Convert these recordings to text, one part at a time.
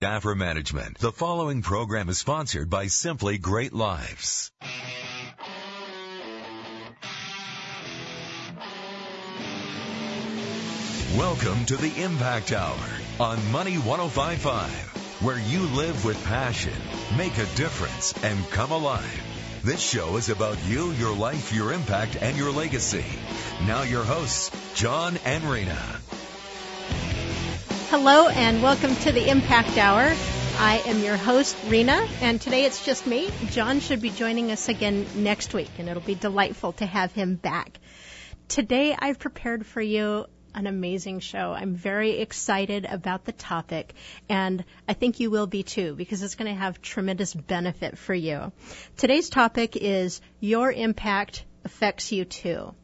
Stafford Management. The following program is sponsored by Simply Great Lives. Welcome to the Impact Hour on Money 1055, where you live with passion, make a difference, and come alive. This show is about you, your life, your impact, and your legacy. Now, your hosts, John and Rena. Hello and welcome to the Impact Hour. I am your host, Rena, and today it's just me. John should be joining us again next week, and it'll be delightful to have him back. Today I've prepared for you an amazing show. I'm very excited about the topic, and I think you will be too, because it's going to have tremendous benefit for you. Today's topic is Your Impact Affects You Too.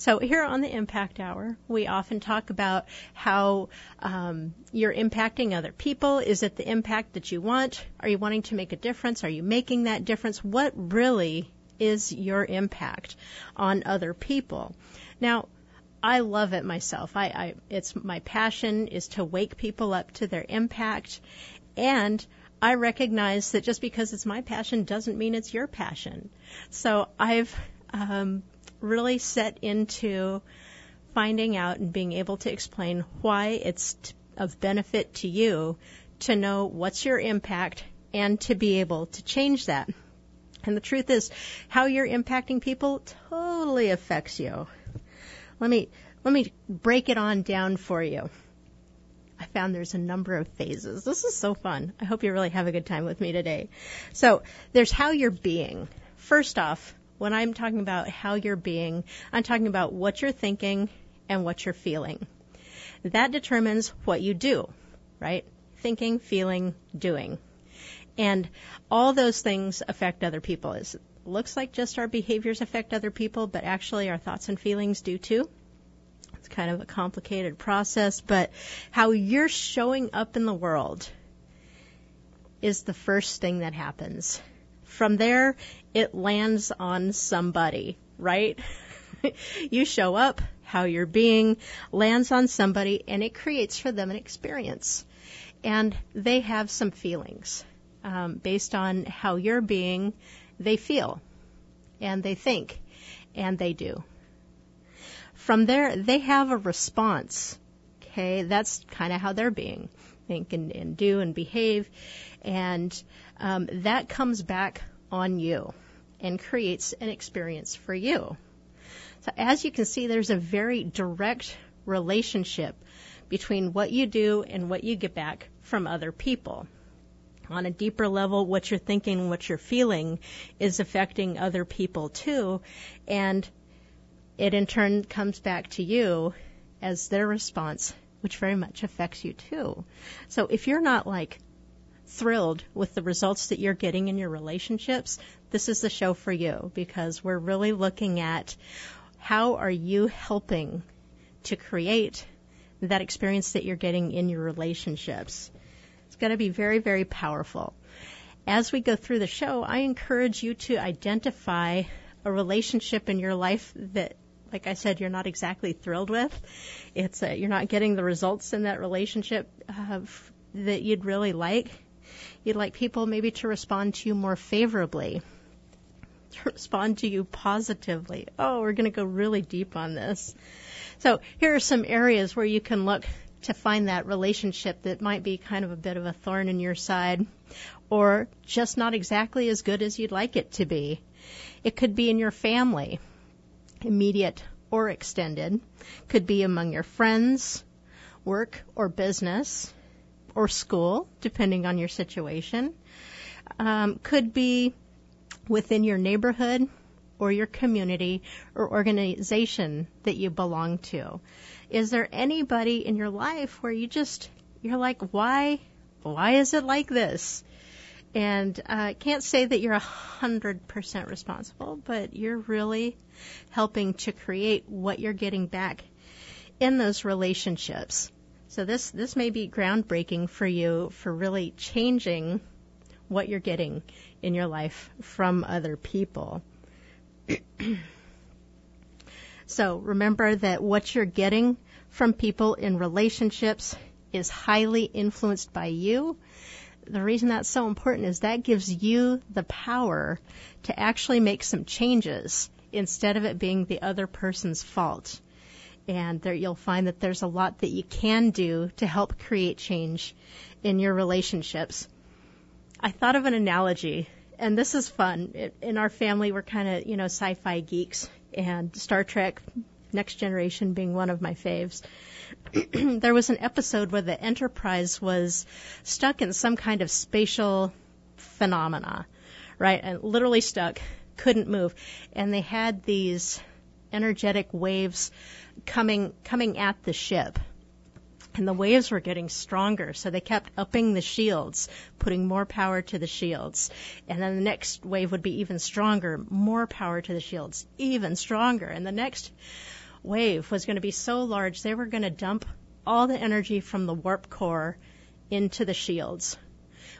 So here on the Impact Hour, we often talk about how um, you're impacting other people. Is it the impact that you want? Are you wanting to make a difference? Are you making that difference? What really is your impact on other people? Now, I love it myself. I, I it's my passion is to wake people up to their impact, and I recognize that just because it's my passion doesn't mean it's your passion. So I've um, really set into finding out and being able to explain why it's t- of benefit to you to know what's your impact and to be able to change that. And the truth is, how you're impacting people totally affects you. Let me let me break it on down for you. I found there's a number of phases. This is so fun. I hope you really have a good time with me today. So, there's how you're being. First off, when I'm talking about how you're being, I'm talking about what you're thinking and what you're feeling. That determines what you do, right? Thinking, feeling, doing. And all those things affect other people. It looks like just our behaviors affect other people, but actually our thoughts and feelings do too. It's kind of a complicated process, but how you're showing up in the world is the first thing that happens. From there, it lands on somebody, right? you show up, how you're being lands on somebody, and it creates for them an experience. And they have some feelings um, based on how you're being, they feel, and they think, and they do. From there, they have a response. Okay, that's kind of how they're being, think and, and do and behave, and um, that comes back on you and creates an experience for you. So as you can see, there's a very direct relationship between what you do and what you get back from other people. On a deeper level, what you're thinking, what you're feeling is affecting other people too, and it in turn comes back to you as their response, which very much affects you too. So if you're not like thrilled with the results that you're getting in your relationships, this is the show for you because we're really looking at how are you helping to create that experience that you're getting in your relationships. It's going to be very, very powerful. As we go through the show, I encourage you to identify a relationship in your life that like I said, you're not exactly thrilled with. It's uh, you're not getting the results in that relationship uh, that you'd really like. You'd like people maybe to respond to you more favorably, to respond to you positively. Oh, we're going to go really deep on this. So here are some areas where you can look to find that relationship that might be kind of a bit of a thorn in your side or just not exactly as good as you'd like it to be. It could be in your family, immediate or extended, could be among your friends, work or business, or school, depending on your situation. Um, could be within your neighborhood or your community or organization that you belong to. Is there anybody in your life where you just, you're like, why, why is it like this? And I uh, can't say that you're a hundred percent responsible, but you're really helping to create what you're getting back in those relationships. So this this may be groundbreaking for you for really changing what you're getting in your life from other people. so remember that what you're getting from people in relationships is highly influenced by you. The reason that's so important is that gives you the power to actually make some changes instead of it being the other person's fault. And there you'll find that there's a lot that you can do to help create change in your relationships. I thought of an analogy, and this is fun. In our family, we're kind of, you know, sci-fi geeks, and Star Trek, Next Generation being one of my faves. there was an episode where the Enterprise was stuck in some kind of spatial phenomena, right? And literally stuck, couldn't move. And they had these energetic waves coming coming at the ship and the waves were getting stronger, so they kept upping the shields, putting more power to the shields. And then the next wave would be even stronger, more power to the shields, even stronger. And the next wave was going to be so large, they were going to dump all the energy from the warp core into the shields.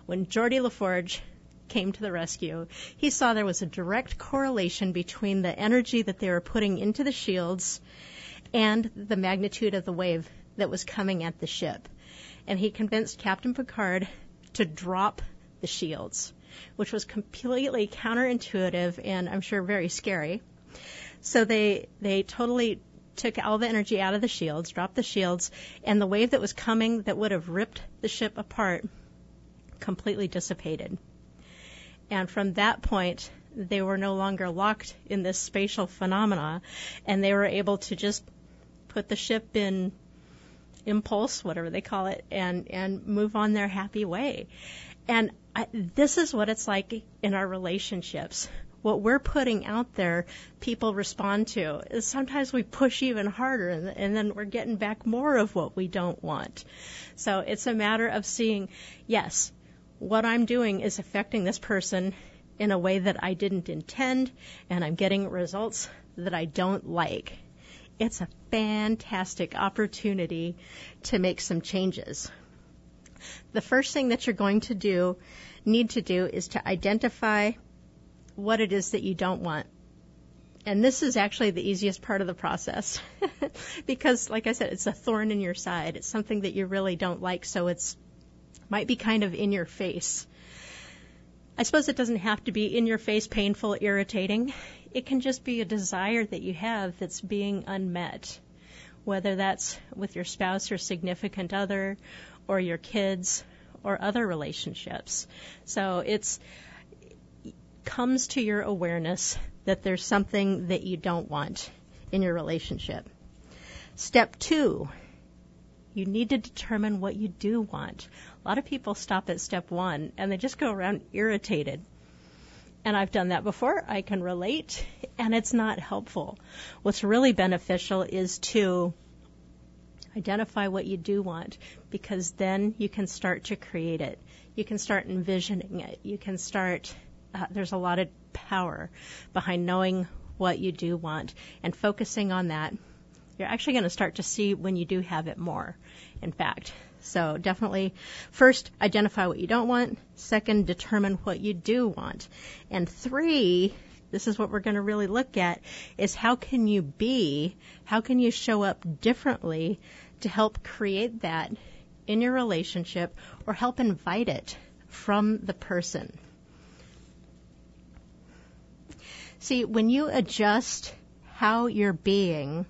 When Geordi LaForge came to the rescue, he saw there was a direct correlation between the energy that they were putting into the shields and the magnitude of the wave that was coming at the ship. And he convinced Captain Picard to drop the shields, which was completely counterintuitive and I'm sure very scary. So they they totally took all the energy out of the shields, dropped the shields, and the wave that was coming that would have ripped the ship apart completely dissipated. And from that point, they were no longer locked in this spatial phenomena, and they were able to just put the ship in impulse, whatever they call it, and and move on their happy way. And I, this is what it's like in our relationships. What we're putting out there, people respond to. Sometimes we push even harder, and, and then we're getting back more of what we don't want. So it's a matter of seeing, yes, what I'm doing is affecting this person in a way that I didn't intend, and I'm getting results that I don't like it's a fantastic opportunity to make some changes. The first thing that you're going to do, need to do, is to identify what it is that you don't want. And this is actually the easiest part of the process because, like I said, it's a thorn in your side. It's something that you really don't like, so it's might be kind of in your face. I suppose it doesn't have to be in your face, painful, irritating. It can just be a desire that you have that's being unmet, whether that's with your spouse or significant other or your kids or other relationships. So it's comes to your awareness that there's something that you don't want in your relationship. Step two, you need to determine what you do want. A lot of people stop at step one and they just go around irritated. And I've done that before. I can relate, and it's not helpful. What's really beneficial is to identify what you do want because then you can start to create it. You can start envisioning it. You can start, uh, there's a lot of power behind knowing what you do want and focusing on that you're actually going to start to see when you do have it more, in fact. So definitely, first, identify what you don't want. Second, determine what you do want. And three, this is what we're going to really look at, is how can you be, how can you show up differently to help create that in your relationship or help invite it from the person. See, when you adjust how you're being,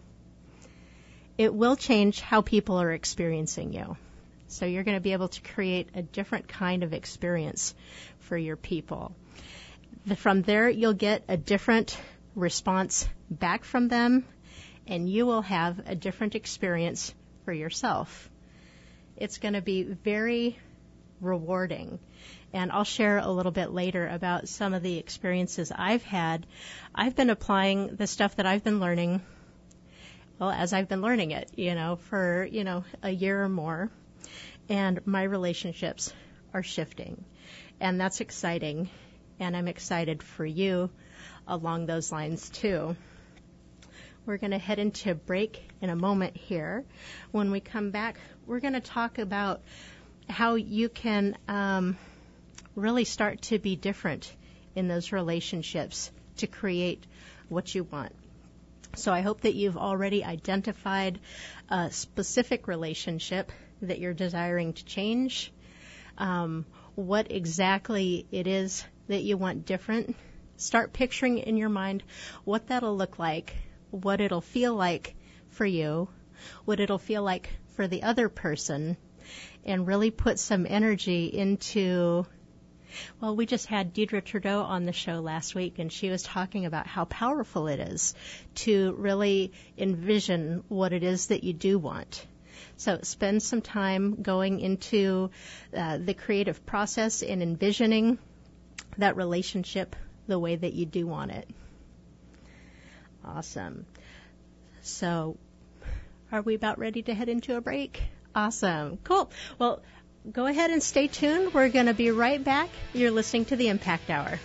it will change how people are experiencing you. So you're going to be able to create a different kind of experience for your people. From there, you'll get a different response back from them, and you will have a different experience for yourself. It's going to be very rewarding. And I'll share a little bit later about some of the experiences I've had. I've been applying the stuff that I've been learning well, as I've been learning it, you know, for, you know, a year or more. And my relationships are shifting. And that's exciting. And I'm excited for you along those lines too. We're going to head into break in a moment here. When we come back, we're going to talk about how you can um, really start to be different in those relationships to create what you want. So I hope that you've already identified a specific relationship that you're desiring to change, um, what exactly it is that you want different. Start picturing in your mind what that'll look like, what it'll feel like for you, what it'll feel like for the other person, and really put some energy into well, we just had Deidre Trudeau on the show last week, and she was talking about how powerful it is to really envision what it is that you do want. So spend some time going into uh, the creative process and envisioning that relationship the way that you do want it. Awesome. So, are we about ready to head into a break? Awesome. Cool. Well, go ahead and stay tuned. We're going to be right back. You're listening to the Impact Hour.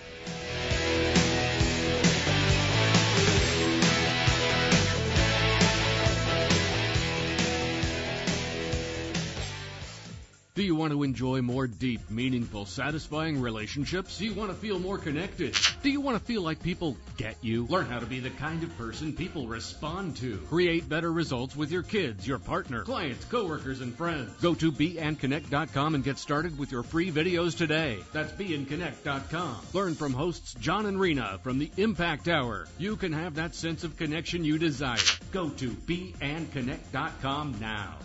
Do you want to enjoy more deep, meaningful, satisfying relationships? Do you want to feel more connected? Do you want to feel like people get you? Learn how to be the kind of person people respond to. Create better results with your kids, your partner, clients, coworkers, and friends. Go to beandconnect.com and get started with your free videos today. That's beandconnect.com. Learn from hosts John and Rena from the Impact Hour. You can have that sense of connection you desire. Go to beandconnect.com now.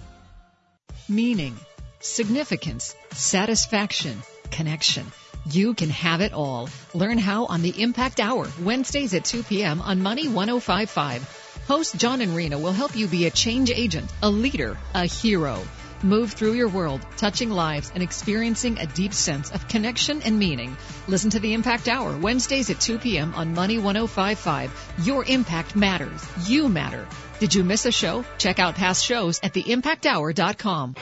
Meaning significance, satisfaction, connection. You can have it all. Learn how on the Impact Hour, Wednesdays at 2 p.m. on Money 1055. Host John and Rena will help you be a change agent, a leader, a hero. Move through your world, touching lives and experiencing a deep sense of connection and meaning. Listen to the Impact Hour, Wednesdays at 2 p.m. on Money 1055. Your impact matters. You matter. Did you miss a show? Check out past shows at theimpacthour.com.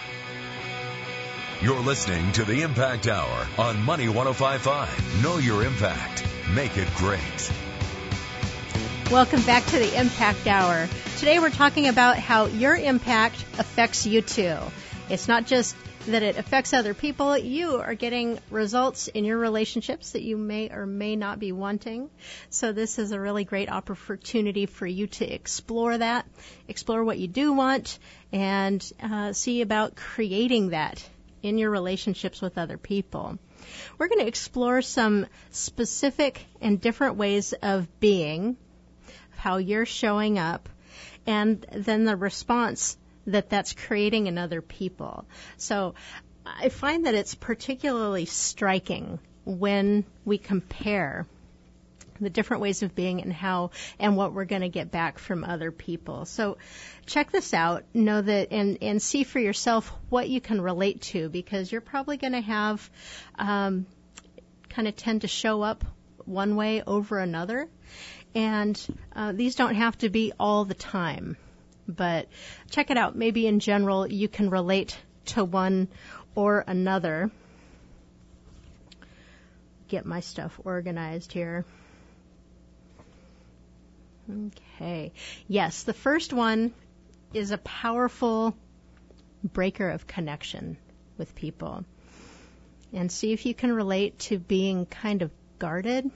You're listening to the Impact Hour on Money 1055. Know your impact. Make it great. Welcome back to the Impact Hour. Today we're talking about how your impact affects you too. It's not just that it affects other people, you are getting results in your relationships that you may or may not be wanting. So this is a really great opportunity for you to explore that, explore what you do want, and uh, see about creating that in your relationships with other people. We're going to explore some specific and different ways of being, how you're showing up, and then the response that that's creating in other people. So I find that it's particularly striking when we compare the different ways of being and how and what we're going to get back from other people. So check this out, know that and and see for yourself what you can relate to because you're probably going to have um, kind of tend to show up one way over another, and uh, these don't have to be all the time. But check it out. Maybe in general you can relate to one or another. Get my stuff organized here. Okay. Yes, the first one is a powerful breaker of connection with people. And see if you can relate to being kind of guarded,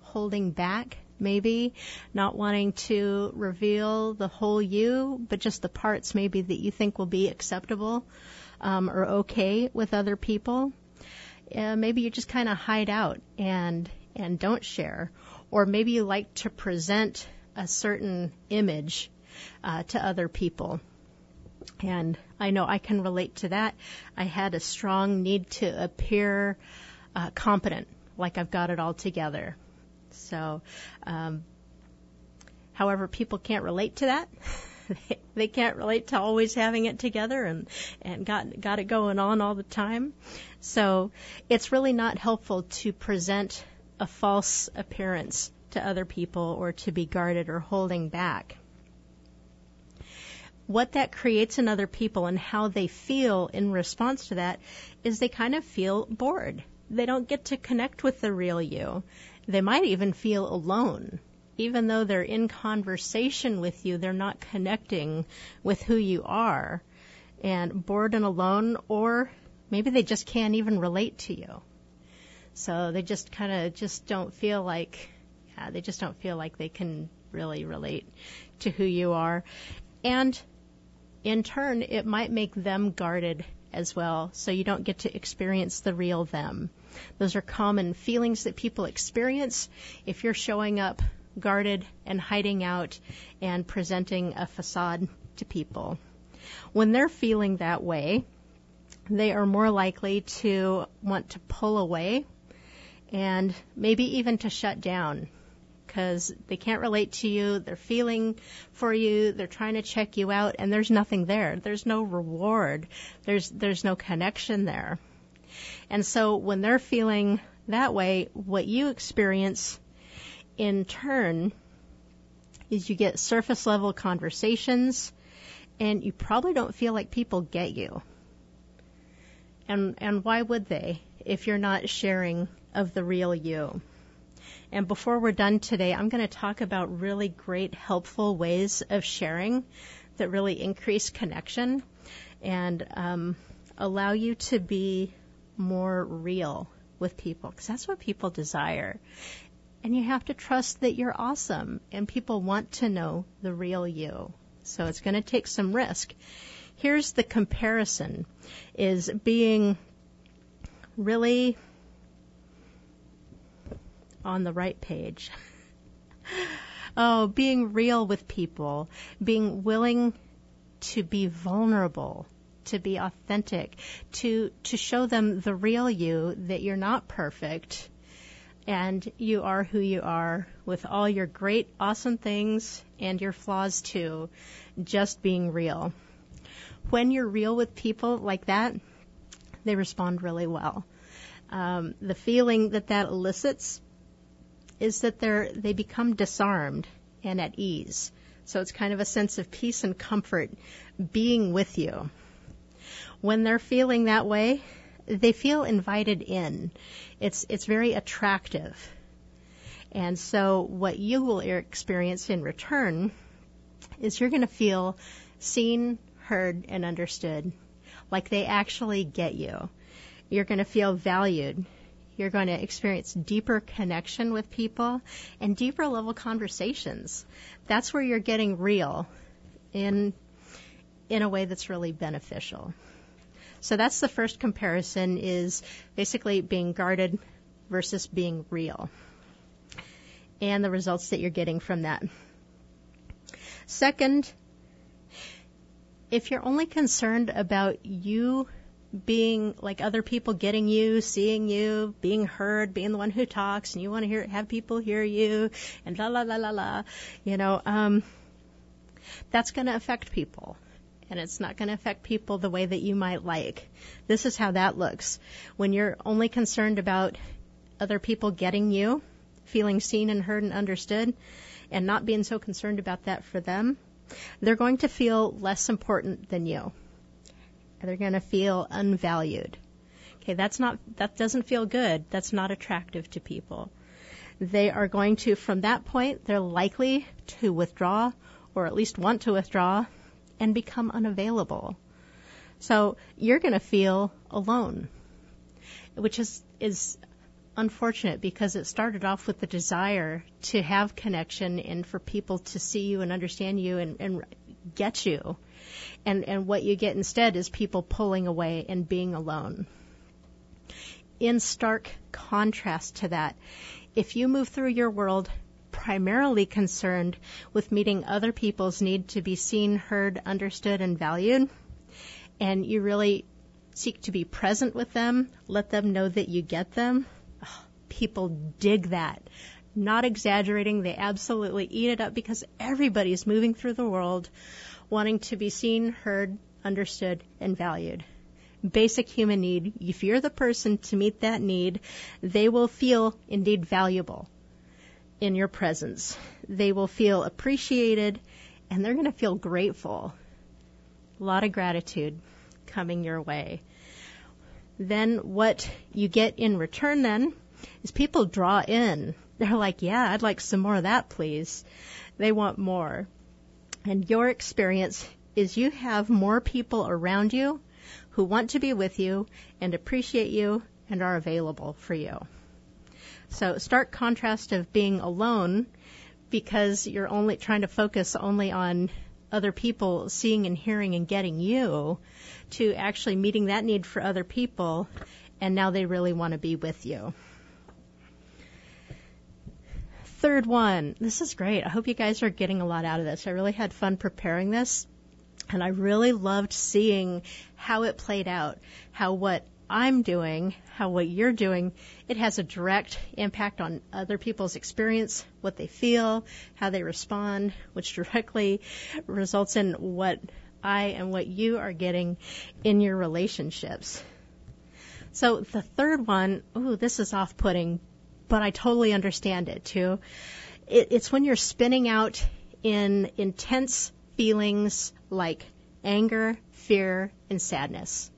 holding back, maybe, not wanting to reveal the whole you, but just the parts maybe that you think will be acceptable um, or okay with other people. Uh, maybe you just kind of hide out and and don't share, or maybe you like to present a certain image uh, to other people. And I know I can relate to that. I had a strong need to appear uh, competent, like I've got it all together. So, um, however, people can't relate to that. they can't relate to always having it together and and got got it going on all the time. So, it's really not helpful to present a false appearance to other people or to be guarded or holding back. What that creates in other people and how they feel in response to that is they kind of feel bored. They don't get to connect with the real you. They might even feel alone. Even though they're in conversation with you, they're not connecting with who you are. And bored and alone, or maybe they just can't even relate to you. So they just kind of just don't feel like uh, they just don't feel like they can really relate to who you are. And in turn, it might make them guarded as well, so you don't get to experience the real them. Those are common feelings that people experience if you're showing up guarded and hiding out and presenting a facade to people. When they're feeling that way, they are more likely to want to pull away and maybe even to shut down because they can't relate to you. They're feeling for you. They're trying to check you out, and there's nothing there. There's no reward. There's there's no connection there. And so when they're feeling that way, what you experience in turn is you get surface level conversations, and you probably don't feel like people get you. And and why would they if you're not sharing of the real you? And before we're done today, I'm going to talk about really great, helpful ways of sharing that really increase connection and um, allow you to be more real with people because that's what people desire. And you have to trust that you're awesome and people want to know the real you. So it's going to take some risk. Here's the comparison is being really on the right page. oh, being real with people, being willing to be vulnerable, to be authentic, to to show them the real you that you're not perfect and you are who you are with all your great awesome things and your flaws too, just being real. When you're real with people like that, they respond really well. Um, the feeling that that elicits is that they're they become disarmed and at ease. So it's kind of a sense of peace and comfort being with you. When they're feeling that way, they feel invited in. It's it's very attractive. And so what you will experience in return is you're going to feel seen, heard, and understood. Like they actually get you. You're going to feel valued. You're going to experience deeper connection with people and deeper level conversations. That's where you're getting real in in a way that's really beneficial. So that's the first comparison is basically being guarded versus being real. And the results that you're getting from that. Second, if you're only concerned about you being like other people getting you, seeing you, being heard, being the one who talks, and you want to hear have people hear you, and la la la la la, you know, um, that's going to affect people. And it's not going to affect people the way that you might like. This is how that looks. When you're only concerned about other people getting you, feeling seen and heard and understood, and not being so concerned about that for them, they're going to feel less important than you they're going to feel unvalued. Okay, that's not that doesn't feel good. That's not attractive to people. They are going to from that point they're likely to withdraw or at least want to withdraw and become unavailable. So you're going to feel alone, which is is unfortunate because it started off with the desire to have connection and for people to see you and understand you and, and get you. And, and what you get instead is people pulling away and being alone. In stark contrast to that, if you move through your world primarily concerned with meeting other people's need to be seen, heard, understood, and valued, and you really seek to be present with them, let them know that you get them, people dig that. Not exaggerating, they absolutely eat it up because everybody's moving through the world wanting to be seen, heard, understood, and valued. Basic human need. If you're the person to meet that need, they will feel indeed valuable in your presence. They will feel appreciated and they're going to feel grateful. A lot of gratitude coming your way. Then what you get in return then is people draw in. They're like, yeah, I'd like some more of that, please. They want more. And your experience is you have more people around you who want to be with you and appreciate you and are available for you. So stark contrast of being alone because you're only trying to focus only on other people seeing and hearing and getting you to actually meeting that need for other people and now they really want to be with you. Third one. This is great. I hope you guys are getting a lot out of this. I really had fun preparing this and I really loved seeing how it played out, how what I'm doing, how what you're doing, it has a direct impact on other people's experience, what they feel, how they respond, which directly results in what I and what you are getting in your relationships. So the third one, ooh, this is off putting, but I totally understand it too. It, it's when you're spinning out in intense feelings like anger, fear, and sadness.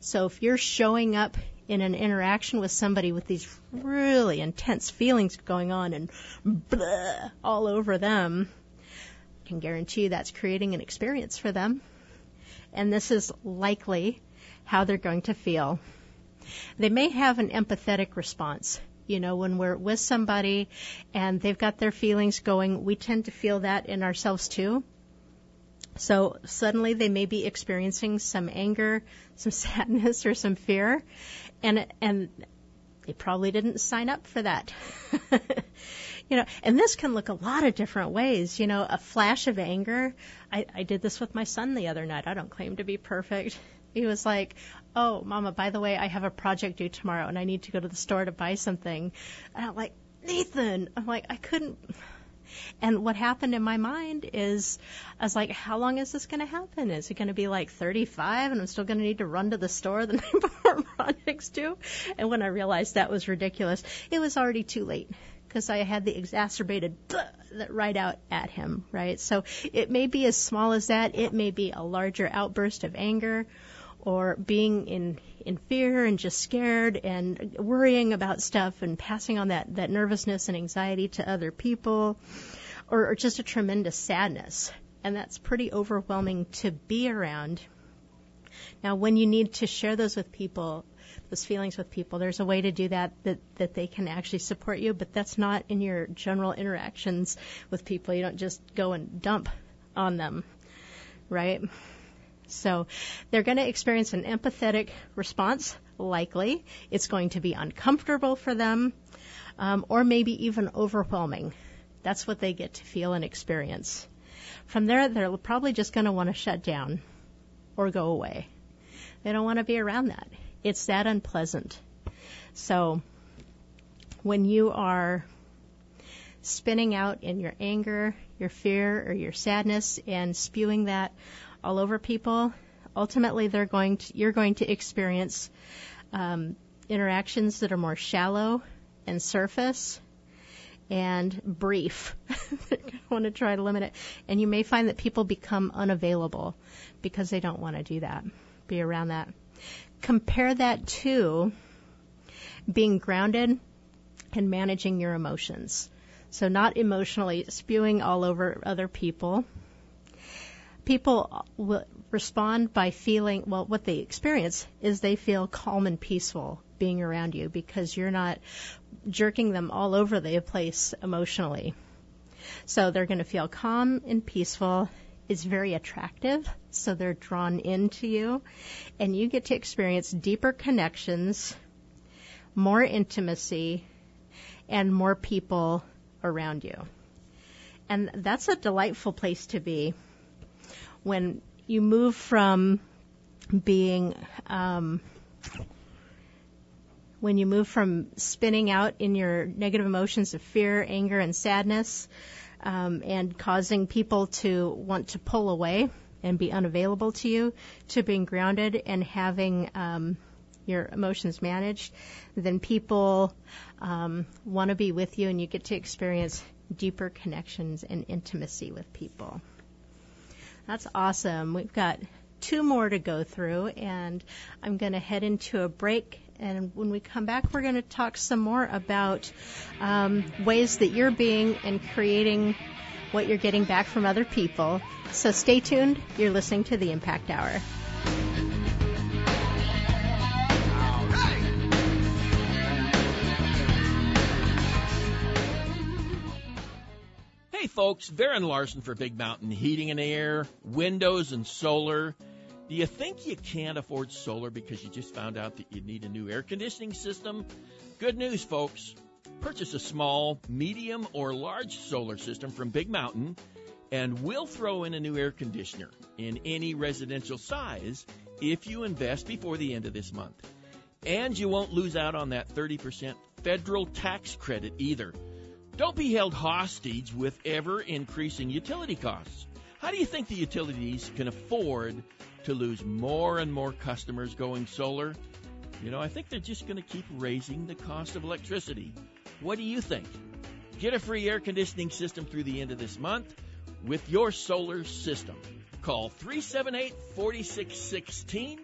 So if you're showing up in an interaction with somebody with these really intense feelings going on and blah, all over them, I can guarantee you that's creating an experience for them. And this is likely how they're going to feel. They may have an empathetic response. You know, when we're with somebody and they've got their feelings going, we tend to feel that in ourselves too. So suddenly they may be experiencing some anger, some sadness, or some fear, and and they probably didn't sign up for that. you know, and this can look a lot of different ways. You know, a flash of anger. I, I did this with my son the other night. I don't claim to be perfect. He was like, "Oh, Mama, by the way, I have a project due tomorrow, and I need to go to the store to buy something." And I'm like, Nathan, I'm like, I couldn't. And what happened in my mind is, I was like, how long is this going to happen? Is it going to be like 35 and I'm still going to need to run to the store the night before projects due? And when I realized that was ridiculous, it was already too late because I had the exacerbated that right out at him, right? So it may be as small as that. It may be a larger outburst of anger or being in in fear and just scared and worrying about stuff and passing on that that nervousness and anxiety to other people or, or just a tremendous sadness. And that's pretty overwhelming to be around. Now when you need to share those with people those feelings with people there's a way to do that that that they can actually support you but that's not in your general interactions with people. You don't just go and dump on them right so they're going to experience an empathetic response, likely. It's going to be uncomfortable for them, um, or maybe even overwhelming. That's what they get to feel and experience. From there, they're probably just going to want to shut down or go away. They don't want to be around that. It's that unpleasant. So when you are spinning out in your anger, your fear, or your sadness and spewing that all over people, ultimately they're going to, you're going to experience um, interactions that are more shallow and surface and brief. I want to try to limit it. And you may find that people become unavailable because they don't want to do that, be around that. Compare that to being grounded and managing your emotions. So not emotionally spewing all over other people, people will respond by feeling, well, what they experience is they feel calm and peaceful being around you because you're not jerking them all over the place emotionally. So they're going to feel calm and peaceful. It's very attractive, so they're drawn into you, and you get to experience deeper connections, more intimacy, and more people around you. And that's a delightful place to be when you move from being um, when you move from spinning out in your negative emotions of fear, anger, and sadness, um, and causing people to want to pull away and be unavailable to you, to being grounded and having um, your emotions managed, then people um, want to be with you, and you get to experience deeper connections and intimacy with people. That's awesome. We've got two more to go through, and I'm going to head into a break. And when we come back, we're going to talk some more about um, ways that you're being and creating what you're getting back from other people. So stay tuned. You're listening to the Impact Hour. Folks, Varen Larson for Big Mountain Heating and Air, Windows and Solar. Do you think you can't afford solar because you just found out that you need a new air conditioning system? Good news, folks. Purchase a small, medium, or large solar system from Big Mountain, and we'll throw in a new air conditioner in any residential size if you invest before the end of this month. And you won't lose out on that 30% federal tax credit either. Don't be held hostage with ever increasing utility costs. How do you think the utilities can afford to lose more and more customers going solar? You know, I think they're just going to keep raising the cost of electricity. What do you think? Get a free air conditioning system through the end of this month with your solar system. Call 378 4616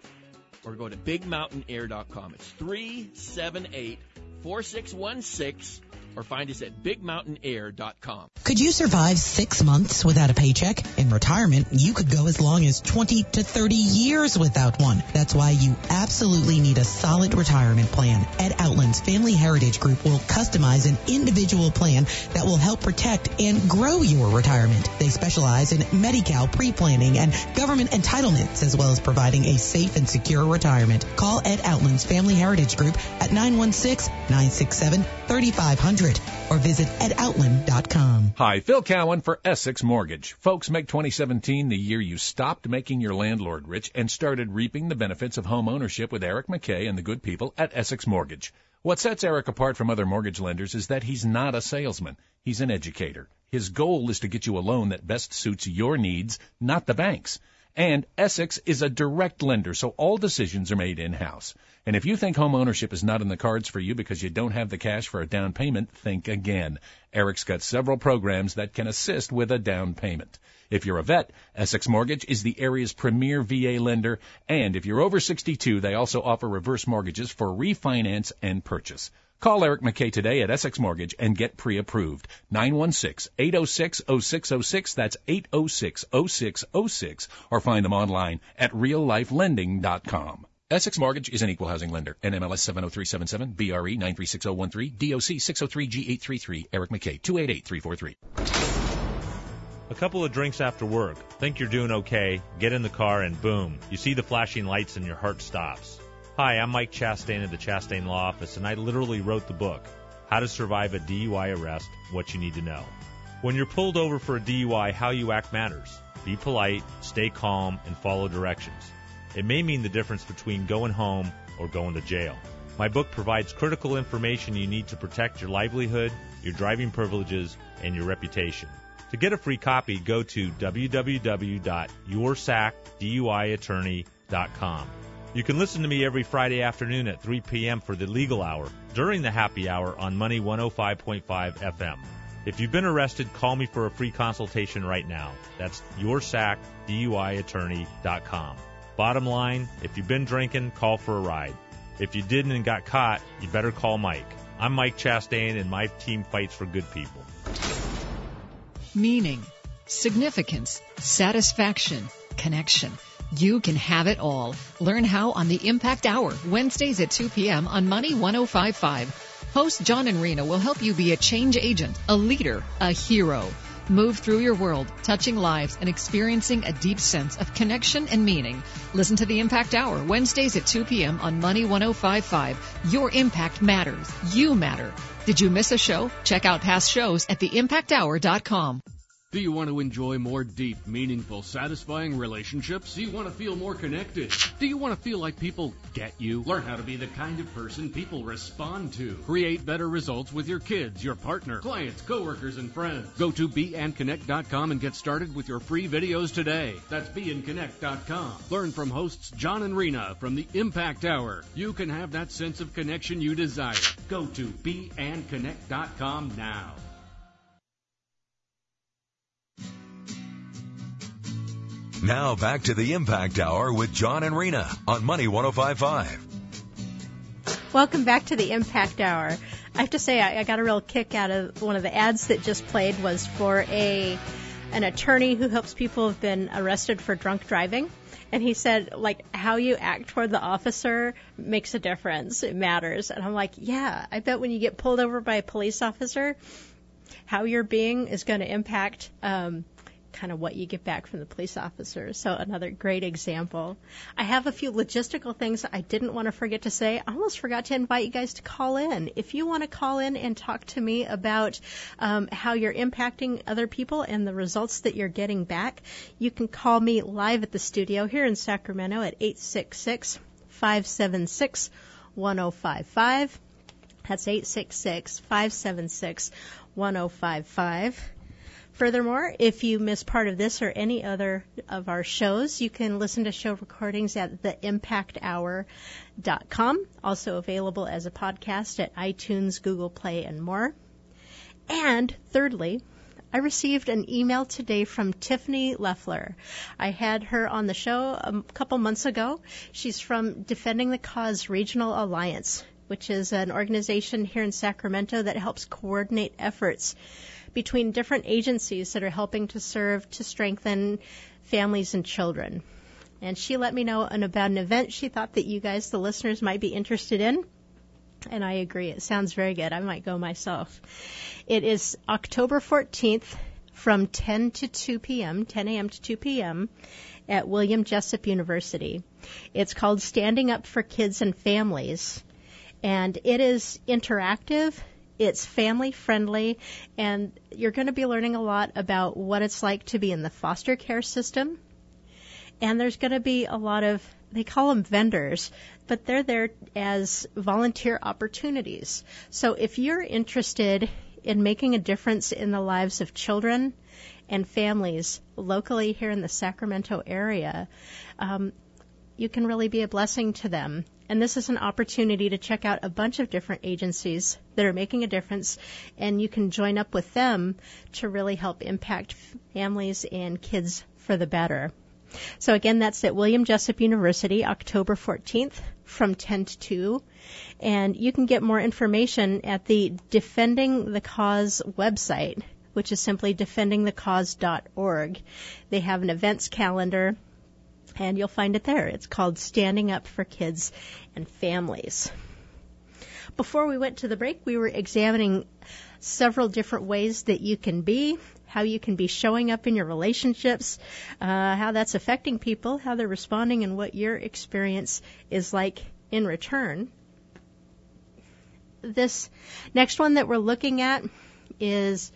or go to bigmountainair.com. It's 378 4616 or find us at bigmountainair.com. Could you survive six months without a paycheck? In retirement, you could go as long as 20 to 30 years without one. That's why you absolutely need a solid retirement plan. Ed Outland's Family Heritage Group will customize an individual plan that will help protect and grow your retirement. They specialize in Medi-Cal pre-planning and government entitlements as well as providing a safe and secure retirement. Call Ed Outland's Family Heritage Group at 916-967-3500 or visit edoutland.com. Hi, Phil Cowan for Essex Mortgage. Folks, make 2017 the year you stopped making your landlord rich and started reaping the benefits of home ownership with Eric McKay and the good people at Essex Mortgage. What sets Eric apart from other mortgage lenders is that he's not a salesman. He's an educator. His goal is to get you a loan that best suits your needs, not the bank's. And Essex is a direct lender, so all decisions are made in-house. And if you think home ownership is not in the cards for you because you don't have the cash for a down payment, think again. Eric's got several programs that can assist with a down payment. If you're a vet, Essex Mortgage is the area's premier VA lender, and if you're over 62, they also offer reverse mortgages for refinance and purchase. Call Eric McKay today at Essex Mortgage and get pre-approved. 916-806-0606. That's 806-0606. Or find them online at reallifelending.com. Essex Mortgage is an equal housing lender. NMLS 70377, BRE 936013, DOC 603G833, Eric McKay 288343. A couple of drinks after work, think you're doing okay, get in the car, and boom, you see the flashing lights and your heart stops. Hi, I'm Mike Chastain of the Chastain Law Office, and I literally wrote the book, How to Survive a DUI Arrest What You Need to Know. When you're pulled over for a DUI, how you act matters. Be polite, stay calm, and follow directions. It may mean the difference between going home or going to jail. My book provides critical information you need to protect your livelihood, your driving privileges, and your reputation. To get a free copy, go to www.yoursacduiattorney.com. You can listen to me every Friday afternoon at 3 p.m. for the legal hour during the happy hour on Money 105.5 FM. If you've been arrested, call me for a free consultation right now. That's yoursacduiattorney.com. Bottom line, if you've been drinking, call for a ride. If you didn't and got caught, you better call Mike. I'm Mike Chastain and my team fights for good people. Meaning, significance, satisfaction, connection. You can have it all. Learn how on the Impact Hour, Wednesdays at 2 p.m. on Money 1055. Host John and Rena will help you be a change agent, a leader, a hero. Move through your world, touching lives and experiencing a deep sense of connection and meaning. Listen to the Impact Hour, Wednesdays at 2 p.m. on Money 1055. Your impact matters. You matter. Did you miss a show? Check out past shows at theimpacthour.com. Do you want to enjoy more deep, meaningful, satisfying relationships? Do you want to feel more connected? Do you want to feel like people get you? Learn how to be the kind of person people respond to. Create better results with your kids, your partner, clients, coworkers, and friends. Go to beandconnect.com and get started with your free videos today. That's beandconnect.com. Learn from hosts John and Rena from the Impact Hour. You can have that sense of connection you desire. Go to beandconnect.com now. Now back to the Impact Hour with John and Rena on Money 1055. Welcome back to the Impact Hour. I have to say, I, I got a real kick out of one of the ads that just played was for a an attorney who helps people who've been arrested for drunk driving. And he said, like, how you act toward the officer makes a difference. It matters. And I'm like, yeah, I bet when you get pulled over by a police officer, how you're being is going to impact um, kind of what you get back from the police officers. So another great example. I have a few logistical things I didn't want to forget to say. I almost forgot to invite you guys to call in. If you want to call in and talk to me about um, how you're impacting other people and the results that you're getting back, you can call me live at the studio here in Sacramento at 866 576 1055. That's 866 576 1055. Furthermore, if you miss part of this or any other of our shows, you can listen to show recordings at theimpacthour.com, also available as a podcast at iTunes, Google Play, and more. And thirdly, I received an email today from Tiffany Leffler. I had her on the show a couple months ago. She's from Defending the Cause Regional Alliance, which is an organization here in Sacramento that helps coordinate efforts between different agencies that are helping to serve to strengthen families and children. And she let me know about an event she thought that you guys, the listeners, might be interested in. And I agree. It sounds very good. I might go myself. It is October 14th from 10 to 2 p.m., 10 a.m. to 2 p.m. at William Jessup University. It's called Standing Up for Kids and Families. And it is interactive. It's family friendly, and you're going to be learning a lot about what it's like to be in the foster care system. And there's going to be a lot of, they call them vendors, but they're there as volunteer opportunities. So if you're interested in making a difference in the lives of children and families locally here in the Sacramento area, um, you can really be a blessing to them. And this is an opportunity to check out a bunch of different agencies that are making a difference, and you can join up with them to really help impact families and kids for the better. So again, that's at William Jessup University, October 14th from 10 to 2. And you can get more information at the Defending the Cause website, which is simply defendingthecause.org. They have an events calendar and you'll find it there. It's called Standing Up for Kids and Families. Before we went to the break, we were examining several different ways that you can be, how you can be showing up in your relationships, uh, how that's affecting people, how they're responding, and what your experience is like in return. This next one that we're looking at is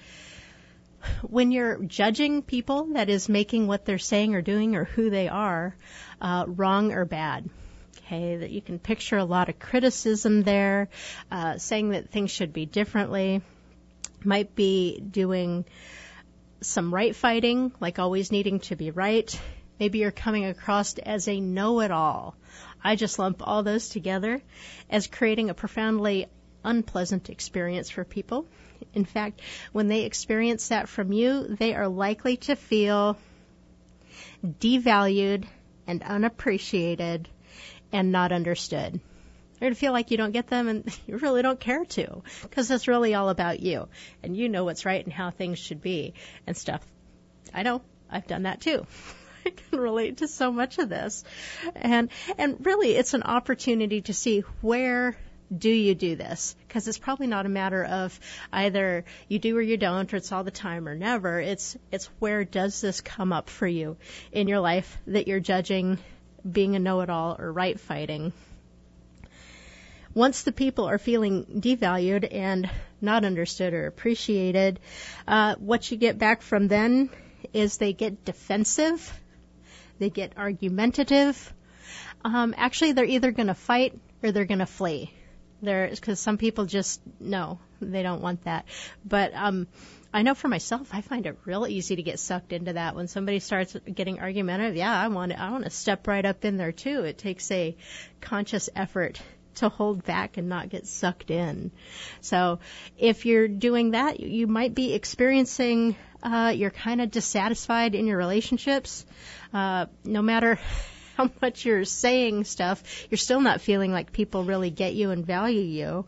when you're judging people, that is making what they're saying or doing or who they are uh, wrong or bad. Okay, that you can picture a lot of criticism there, uh, saying that things should be differently. Might be doing some right fighting, like always needing to be right. Maybe you're coming across as a know-it-all. I just lump all those together as creating a profoundly unpleasant experience for people. In fact, when they experience that from you, they are likely to feel devalued and unappreciated and not understood. They're going to feel like you don't get them and you really don't care to because it's really all about you and you know what's right and how things should be and stuff. I know. I've done that too. I can relate to so much of this. And, and really it's an opportunity to see where do you do this? Because it's probably not a matter of either you do or you don't, or it's all the time or never. It's it's where does this come up for you in your life that you're judging being a know-it-all or right fighting. Once the people are feeling devalued and not understood or appreciated, uh, what you get back from them is they get defensive, they get argumentative. Um, actually, they're either going to fight or they're going to flee there because some people just no, they don't want that. But um, I know for myself, I find it real easy to get sucked into that when somebody starts getting argumentative. Yeah, I want I want to step right up in there too. It takes a conscious effort to hold back and not get sucked in. So if you're doing that, you might be experiencing uh, you're kind of dissatisfied in your relationships. Uh, no matter how much you're saying stuff, you're still not feeling like people really get you and value you.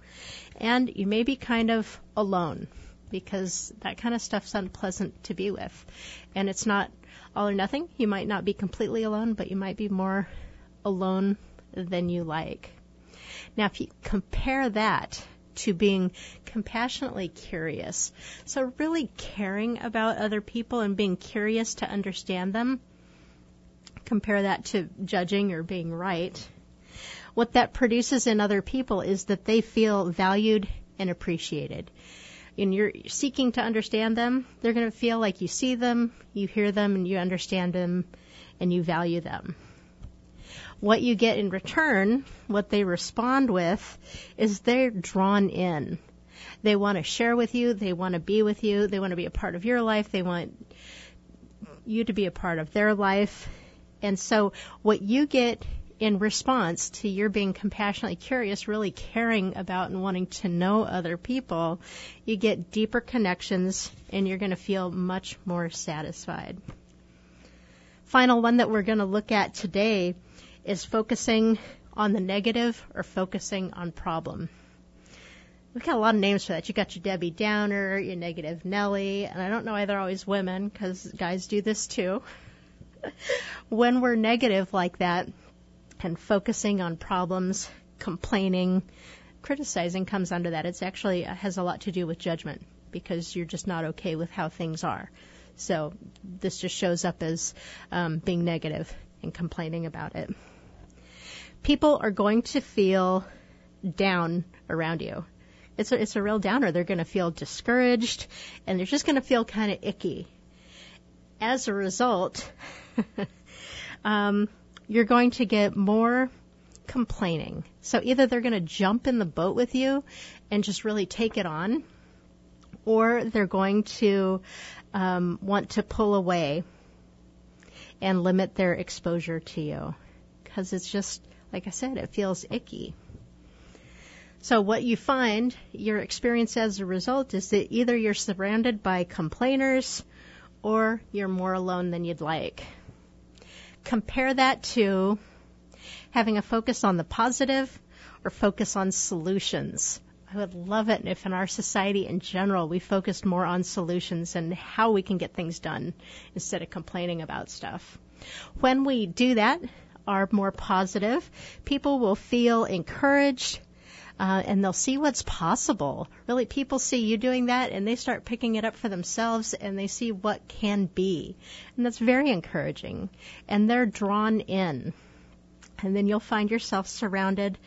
And you may be kind of alone because that kind of stuff's unpleasant to be with. And it's not all or nothing. You might not be completely alone, but you might be more alone than you like. Now, if you compare that to being compassionately curious. So really caring about other people and being curious to understand them. Compare that to judging or being right. What that produces in other people is that they feel valued and appreciated. And you're seeking to understand them, they're going to feel like you see them, you hear them, and you understand them, and you value them what you get in return, what they respond with, is they're drawn in. They want to share with you, they want to be with you, they want to be a part of your life, they want you to be a part of their life. And so what you get in response to your being compassionately curious, really caring about and wanting to know other people, you get deeper connections and you're going to feel much more satisfied. Final one that we're going to look at today is focusing on the negative or focusing on problem. We've got a lot of names for that. You got your Debbie Downer, your negative Nelly, and I don't know why they're always women because guys do this too. when we're negative like that and focusing on problems, complaining, criticizing comes under that. It's actually uh, has a lot to do with judgment because you're just not okay with how things are. So this just shows up as um, being negative and complaining about it people are going to feel down around you. It's a, it's a real downer. They're going to feel discouraged and they're just going to feel kind of icky. As a result, um, you're going to get more complaining. So either they're going to jump in the boat with you and just really take it on, or they're going to um, want to pull away and limit their exposure to you because it's just like I said, it feels icky. So what you find, your experience as a result is that either you're surrounded by complainers or you're more alone than you'd like. Compare that to having a focus on the positive or focus on solutions. I would love it if in our society in general we focused more on solutions and how we can get things done instead of complaining about stuff. When we do that, are more positive, people will feel encouraged. Uh, and they'll see what's possible. Really, people see you doing that and they start picking it up for themselves and they see what can be. And that's very encouraging. And they're drawn in. And then you'll find yourself surrounded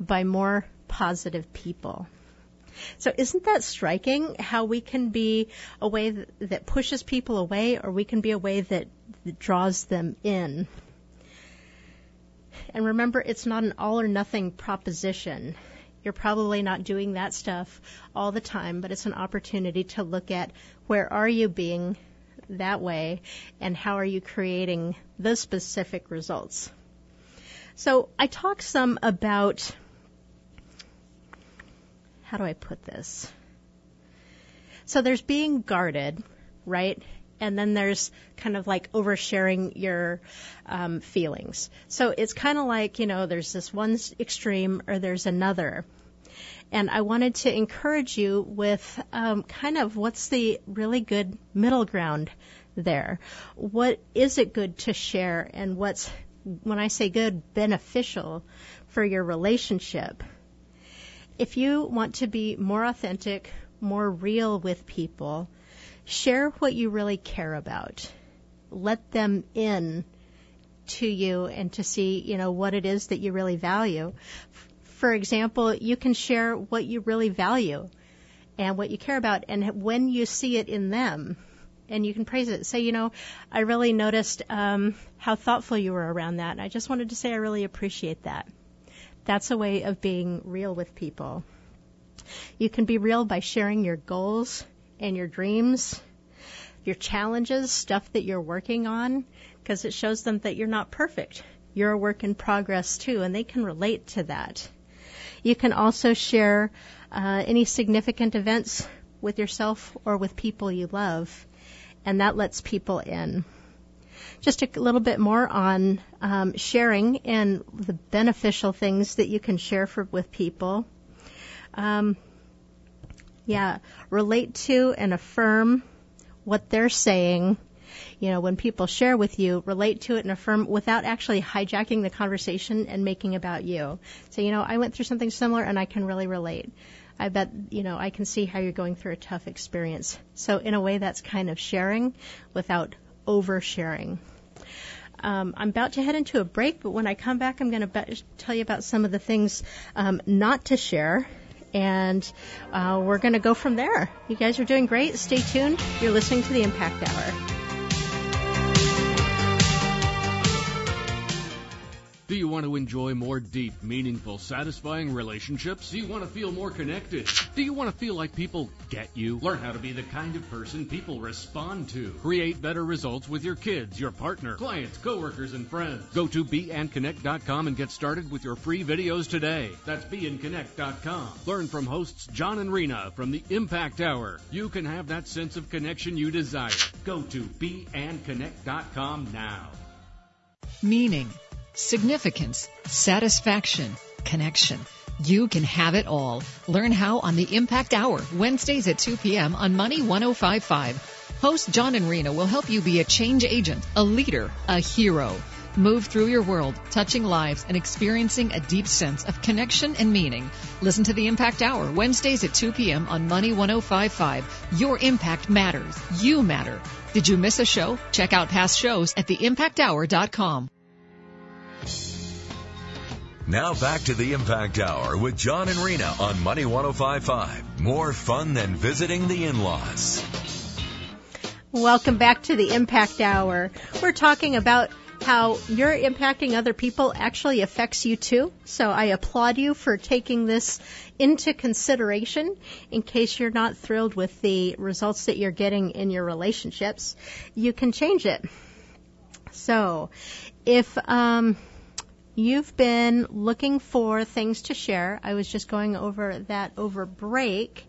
by more positive people. So isn't that striking how we can be a way that, pushes people away or we can be a way that, that draws them in? And remember, it's not an all or nothing proposition. You're probably not doing that stuff all the time, but it's an opportunity to look at where are you being that way and how are you creating those specific results. So I talk some about how do I put this? So there's being guarded, right? And then there's kind of like oversharing your um, feelings. So it's kind of like, you know, there's this one extreme or there's another. And I wanted to encourage you with um, kind of what's the really good middle ground there. What is it good to share and what's, when I say good, beneficial for your relationship? If you want to be more authentic, more real with people, share what you really care about. Let them in to you and to see, you know, what it is that you really value. For example, you can share what you really value and what you care about and when you see it in them and you can praise it. Say, you know, I really noticed um, how thoughtful you were around that. And I just wanted to say I really appreciate that. That's a way of being real with people. You can be real by sharing your goals, and your dreams, your challenges, stuff that you're working on, because it shows them that you're not perfect. You're a work in progress too, and they can relate to that. You can also share uh, any significant events with yourself or with people you love, and that lets people in. Just a little bit more on um, sharing and the beneficial things that you can share for, with people. Um, yeah, relate to and affirm what they're saying. You know, when people share with you, relate to it and affirm without actually hijacking the conversation and making about you. So, you know, I went through something similar and I can really relate. I bet, you know, I can see how you're going through a tough experience. So in a way, that's kind of sharing without oversharing. Um, I'm about to head into a break, but when I come back, I'm going to be- tell you about some of the things um, not to share. And uh, we're going to go from there. You guys are doing great. Stay tuned. You're listening to the Impact Hour. Do you want to enjoy more deep, meaningful, satisfying relationships? Do you want to feel more connected? Do you want to feel like people get you? Learn how to be the kind of person people respond to. Create better results with your kids, your partner, clients, coworkers, and friends. Go to beandconnect.com and get started with your free videos today. That's beandconnect.com. Learn from hosts John and Rena from the Impact Hour. You can have that sense of connection you desire. Go to beandconnect.com now. Meaning significance, satisfaction, connection. You can have it all. Learn how on the Impact Hour, Wednesdays at 2 p.m. on Money 1055. Host John and Rena will help you be a change agent, a leader, a hero. Move through your world, touching lives and experiencing a deep sense of connection and meaning. Listen to the Impact Hour, Wednesdays at 2 p.m. on Money 1055. Your impact matters. You matter. Did you miss a show? Check out past shows at theimpacthour.com. Now back to the Impact Hour with John and Rena on Money 1055. More fun than visiting the in-laws. Welcome back to the Impact Hour. We're talking about how you're impacting other people actually affects you too. So I applaud you for taking this into consideration in case you're not thrilled with the results that you're getting in your relationships. You can change it. So if, um, You've been looking for things to share. I was just going over that over break.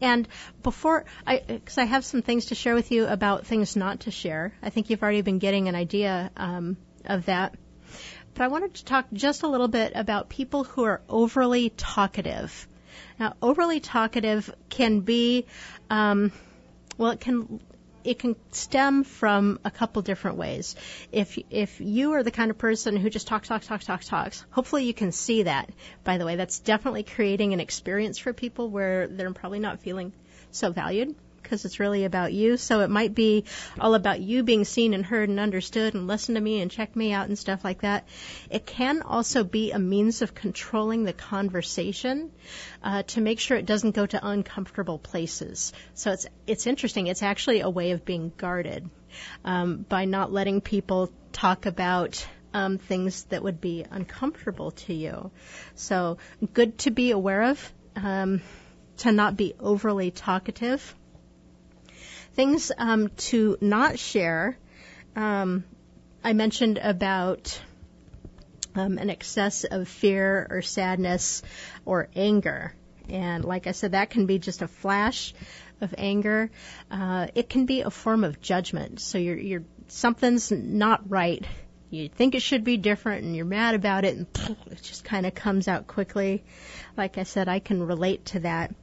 And before I, because I have some things to share with you about things not to share. I think you've already been getting an idea um, of that. But I wanted to talk just a little bit about people who are overly talkative. Now, overly talkative can be, um, well, it can it can stem from a couple different ways. If if you are the kind of person who just talks, talks, talks, talks, talks, hopefully you can see that. By the way, that's definitely creating an experience for people where they're probably not feeling so valued because it's really about you. So it might be all about you being seen and heard and understood and listen to me and check me out and stuff like that. It can also be a means of controlling the conversation uh, to make sure it doesn't go to uncomfortable places. So it's it's interesting. It's actually a way of being guarded um, by not letting people talk about um, things that would be uncomfortable to you. So good to be aware of. Um, to not be overly talkative. Things um, to not share. Um, I mentioned about um, an excess of fear or sadness or anger. And like I said, that can be just a flash of anger. Uh, it can be a form of judgment. So you're, you're something's not right. You think it should be different, and you're mad about it, and it just kind of comes out quickly. Like I said, I can relate to that.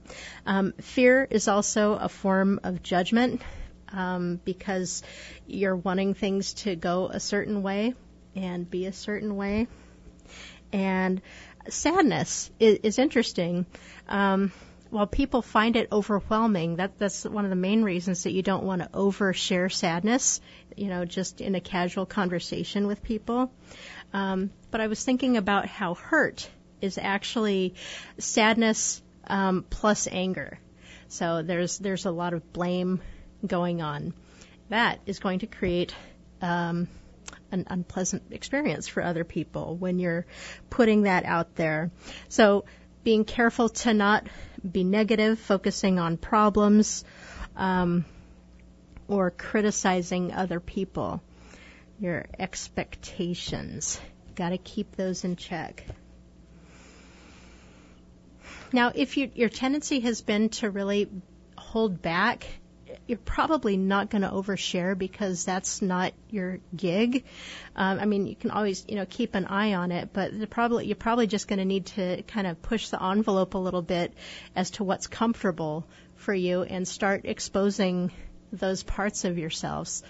Um, fear is also a form of judgment um, because you're wanting things to go a certain way and be a certain way. And sadness is, is interesting. Um, while people find it overwhelming, that that's one of the main reasons that you don't want to overshare sadness, you know, just in a casual conversation with people. Um, but I was thinking about how hurt is actually sadness um, plus anger. So there's there's a lot of blame going on. That is going to create um, an unpleasant experience for other people when you're putting that out there. So being careful to not be negative, focusing on problems, um, or criticizing other people. Your expectations. Got to keep those in check. Now, if you, your tendency has been to really hold back, you're probably not going to overshare because that's not your gig. Um, I mean, you can always, you know, keep an eye on it, but probably you're probably just going to need to kind of push the envelope a little bit as to what's comfortable for you and start exposing those parts of yourselves.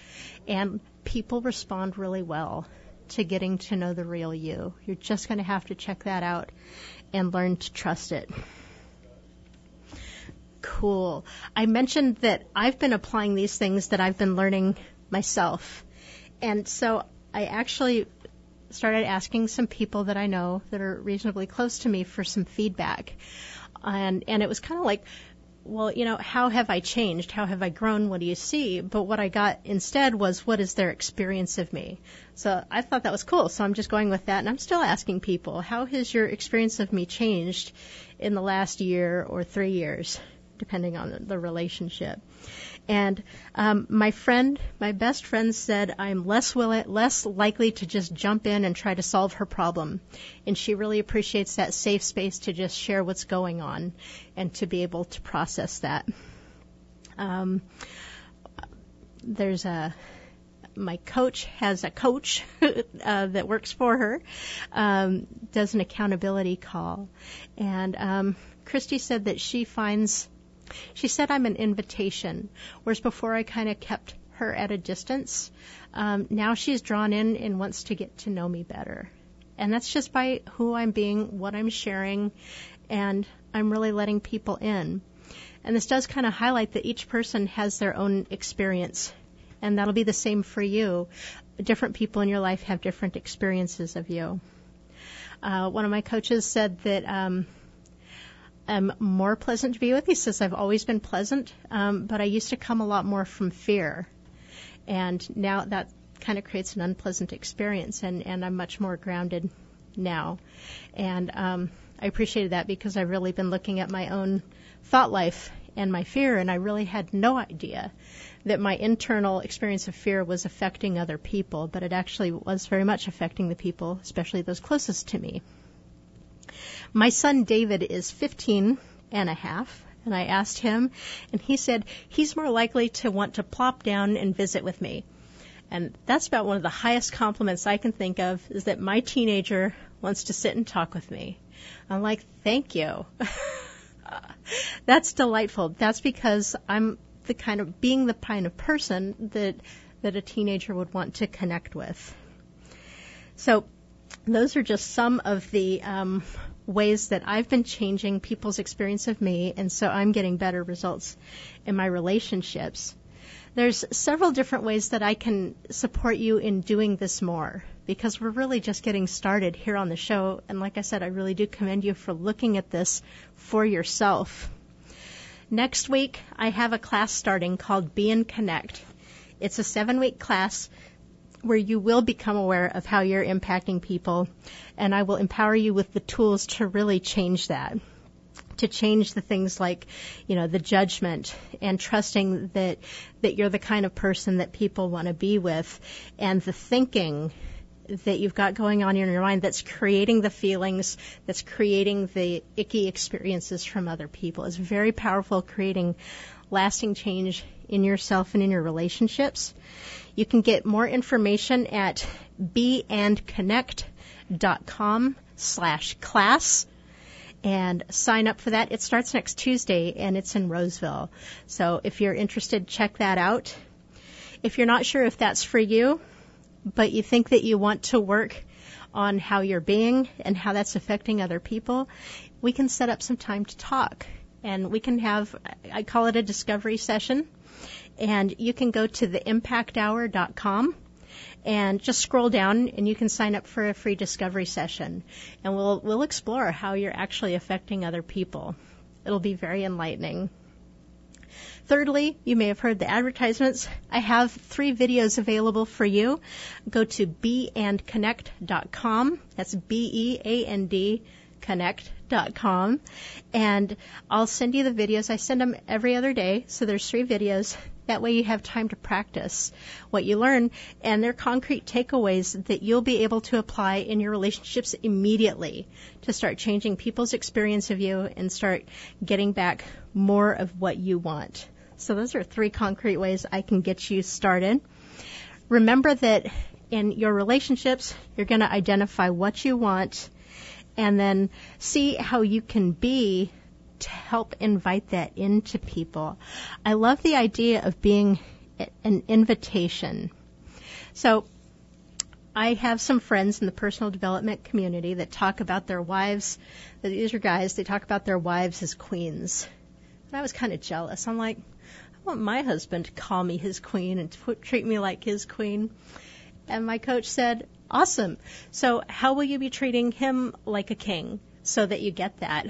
And people respond really well to getting to know the real you. You're just going to have to check that out and learn to trust it. Cool. I mentioned that I've been applying these things that I've been learning myself. And so I actually started asking some people that I know that are reasonably close to me for some feedback. And and it was kind of like well, you know, how have I changed? How have I grown? What do you see? But what I got instead was, what is their experience of me? So I thought that was cool. So I'm just going with that. And I'm still asking people, how has your experience of me changed in the last year or three years, depending on the relationship? And um, my friend, my best friend said I'm less willing, less likely to just jump in and try to solve her problem. And she really appreciates that safe space to just share what's going on and to be able to process that. Um, there's a my coach has a coach uh, that works for her, um, does an accountability call, and um, Christy said that she finds she said I'm an invitation, whereas before I kind of kept her at a distance. Um, now she's drawn in and wants to get to know me better. And that's just by who I'm being, what I'm sharing, and I'm really letting people in. And this does kind of highlight that each person has their own experience. And that'll be the same for you. Different people in your life have different experiences of you. Uh, one of my coaches said that um, am more pleasant to be with. He says, I've always been pleasant, um, but I used to come a lot more from fear. And now that kind of creates an unpleasant experience, and, and I'm much more grounded now. And um, I appreciated that because I've really been looking at my own thought life and my fear, and I really had no idea that my internal experience of fear was affecting other people, but it actually was very much affecting the people, especially those closest to me. My son David is 15 and a half, and I asked him, and he said he's more likely to want to plop down and visit with me. And that's about one of the highest compliments I can think of is that my teenager wants to sit and talk with me. I'm like, thank you. that's delightful. That's because I'm the kind of being the kind of person that that a teenager would want to connect with. So those are just some of the um, ways that I've been changing people's experience of me, and so I'm getting better results in my relationships. There's several different ways that I can support you in doing this more because we're really just getting started here on the show. And like I said, I really do commend you for looking at this for yourself. Next week, I have a class starting called Be and Connect. It's a seven week class where you will become aware of how you're impacting people, and I will empower you with the tools to really change that. To change the things like, you know, the judgment and trusting that that you're the kind of person that people want to be with, and the thinking that you've got going on in your mind that's creating the feelings, that's creating the icky experiences from other people is very powerful, creating lasting change in yourself and in your relationships. You can get more information at beandconnect.com slash class and sign up for that. It starts next Tuesday and it's in Roseville. So if you're interested, check that out. If you're not sure if that's for you, but you think that you want to work on how you're being and how that's affecting other people, we can set up some time to talk. And we can have, I call it a discovery session and you can go to theimpacthour.com and just scroll down and you can sign up for a free discovery session and we'll we'll explore how you're actually affecting other people. It'll be very enlightening. Thirdly, you may have heard the advertisements. I have three videos available for you. Go to beandconnect.com. That's B E A N D connect.com and I'll send you the videos. I send them every other day, so there's three videos. That way you have time to practice what you learn and they're concrete takeaways that you'll be able to apply in your relationships immediately to start changing people's experience of you and start getting back more of what you want. So those are three concrete ways I can get you started. Remember that in your relationships, you're going to identify what you want and then see how you can be to help invite that into people. I love the idea of being an invitation. So I have some friends in the personal development community that talk about their wives. These are guys, they talk about their wives as queens. And I was kind of jealous. I'm like, I want my husband to call me his queen and treat me like his queen. And my coach said, Awesome. So, how will you be treating him like a king so that you get that?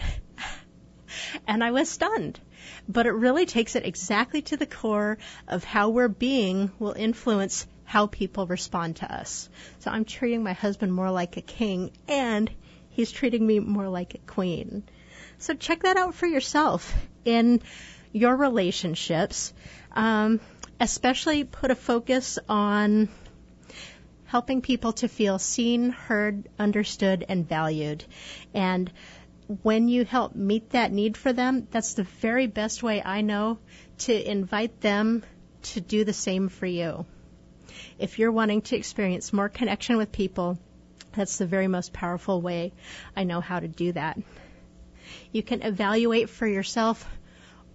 And I was stunned. But it really takes it exactly to the core of how we're being will influence how people respond to us. So I'm treating my husband more like a king and he's treating me more like a queen. So check that out for yourself in your relationships. Um, especially put a focus on helping people to feel seen, heard, understood, and valued. And when you help meet that need for them, that's the very best way I know to invite them to do the same for you. If you're wanting to experience more connection with people, that's the very most powerful way I know how to do that. You can evaluate for yourself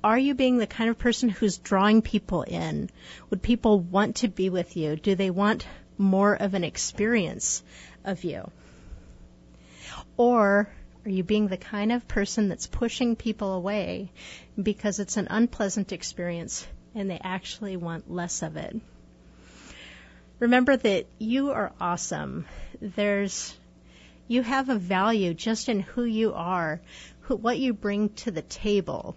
are you being the kind of person who's drawing people in? Would people want to be with you? Do they want more of an experience of you? Or are you being the kind of person that's pushing people away because it's an unpleasant experience and they actually want less of it? Remember that you are awesome. There's, you have a value just in who you are, who, what you bring to the table.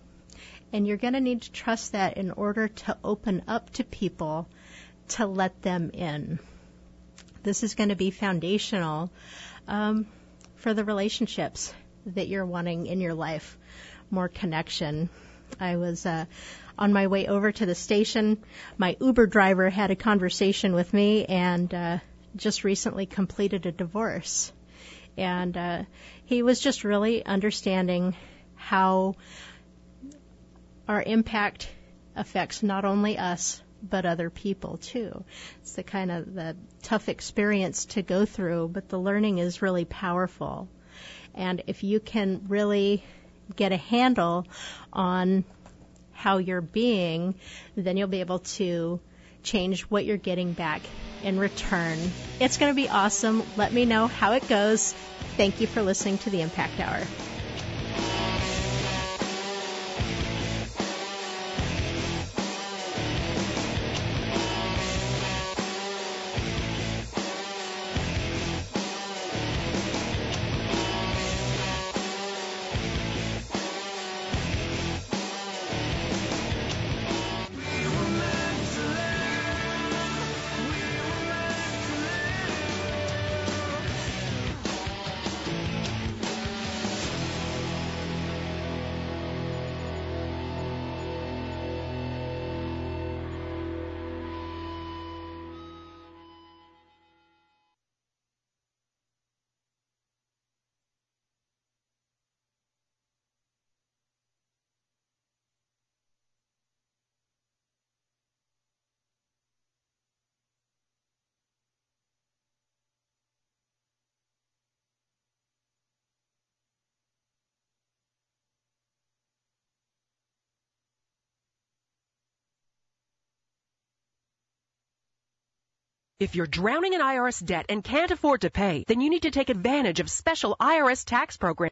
And you're going to need to trust that in order to open up to people to let them in. This is going to be foundational um, for the relationships that you're wanting in your life, more connection. I was uh, on my way over to the station. My Uber driver had a conversation with me and uh, just recently completed a divorce. And uh, he was just really understanding how our impact affects not only us, but other people too. It's the kind of the tough experience to go through, but the learning is really powerful. And if you can really get a handle on how you're being, then you'll be able to change what you're getting back in return. It's going to be awesome. Let me know how it goes. Thank you for listening to the Impact Hour. If you're drowning in IRS debt and can't afford to pay, then you need to take advantage of special IRS tax programs.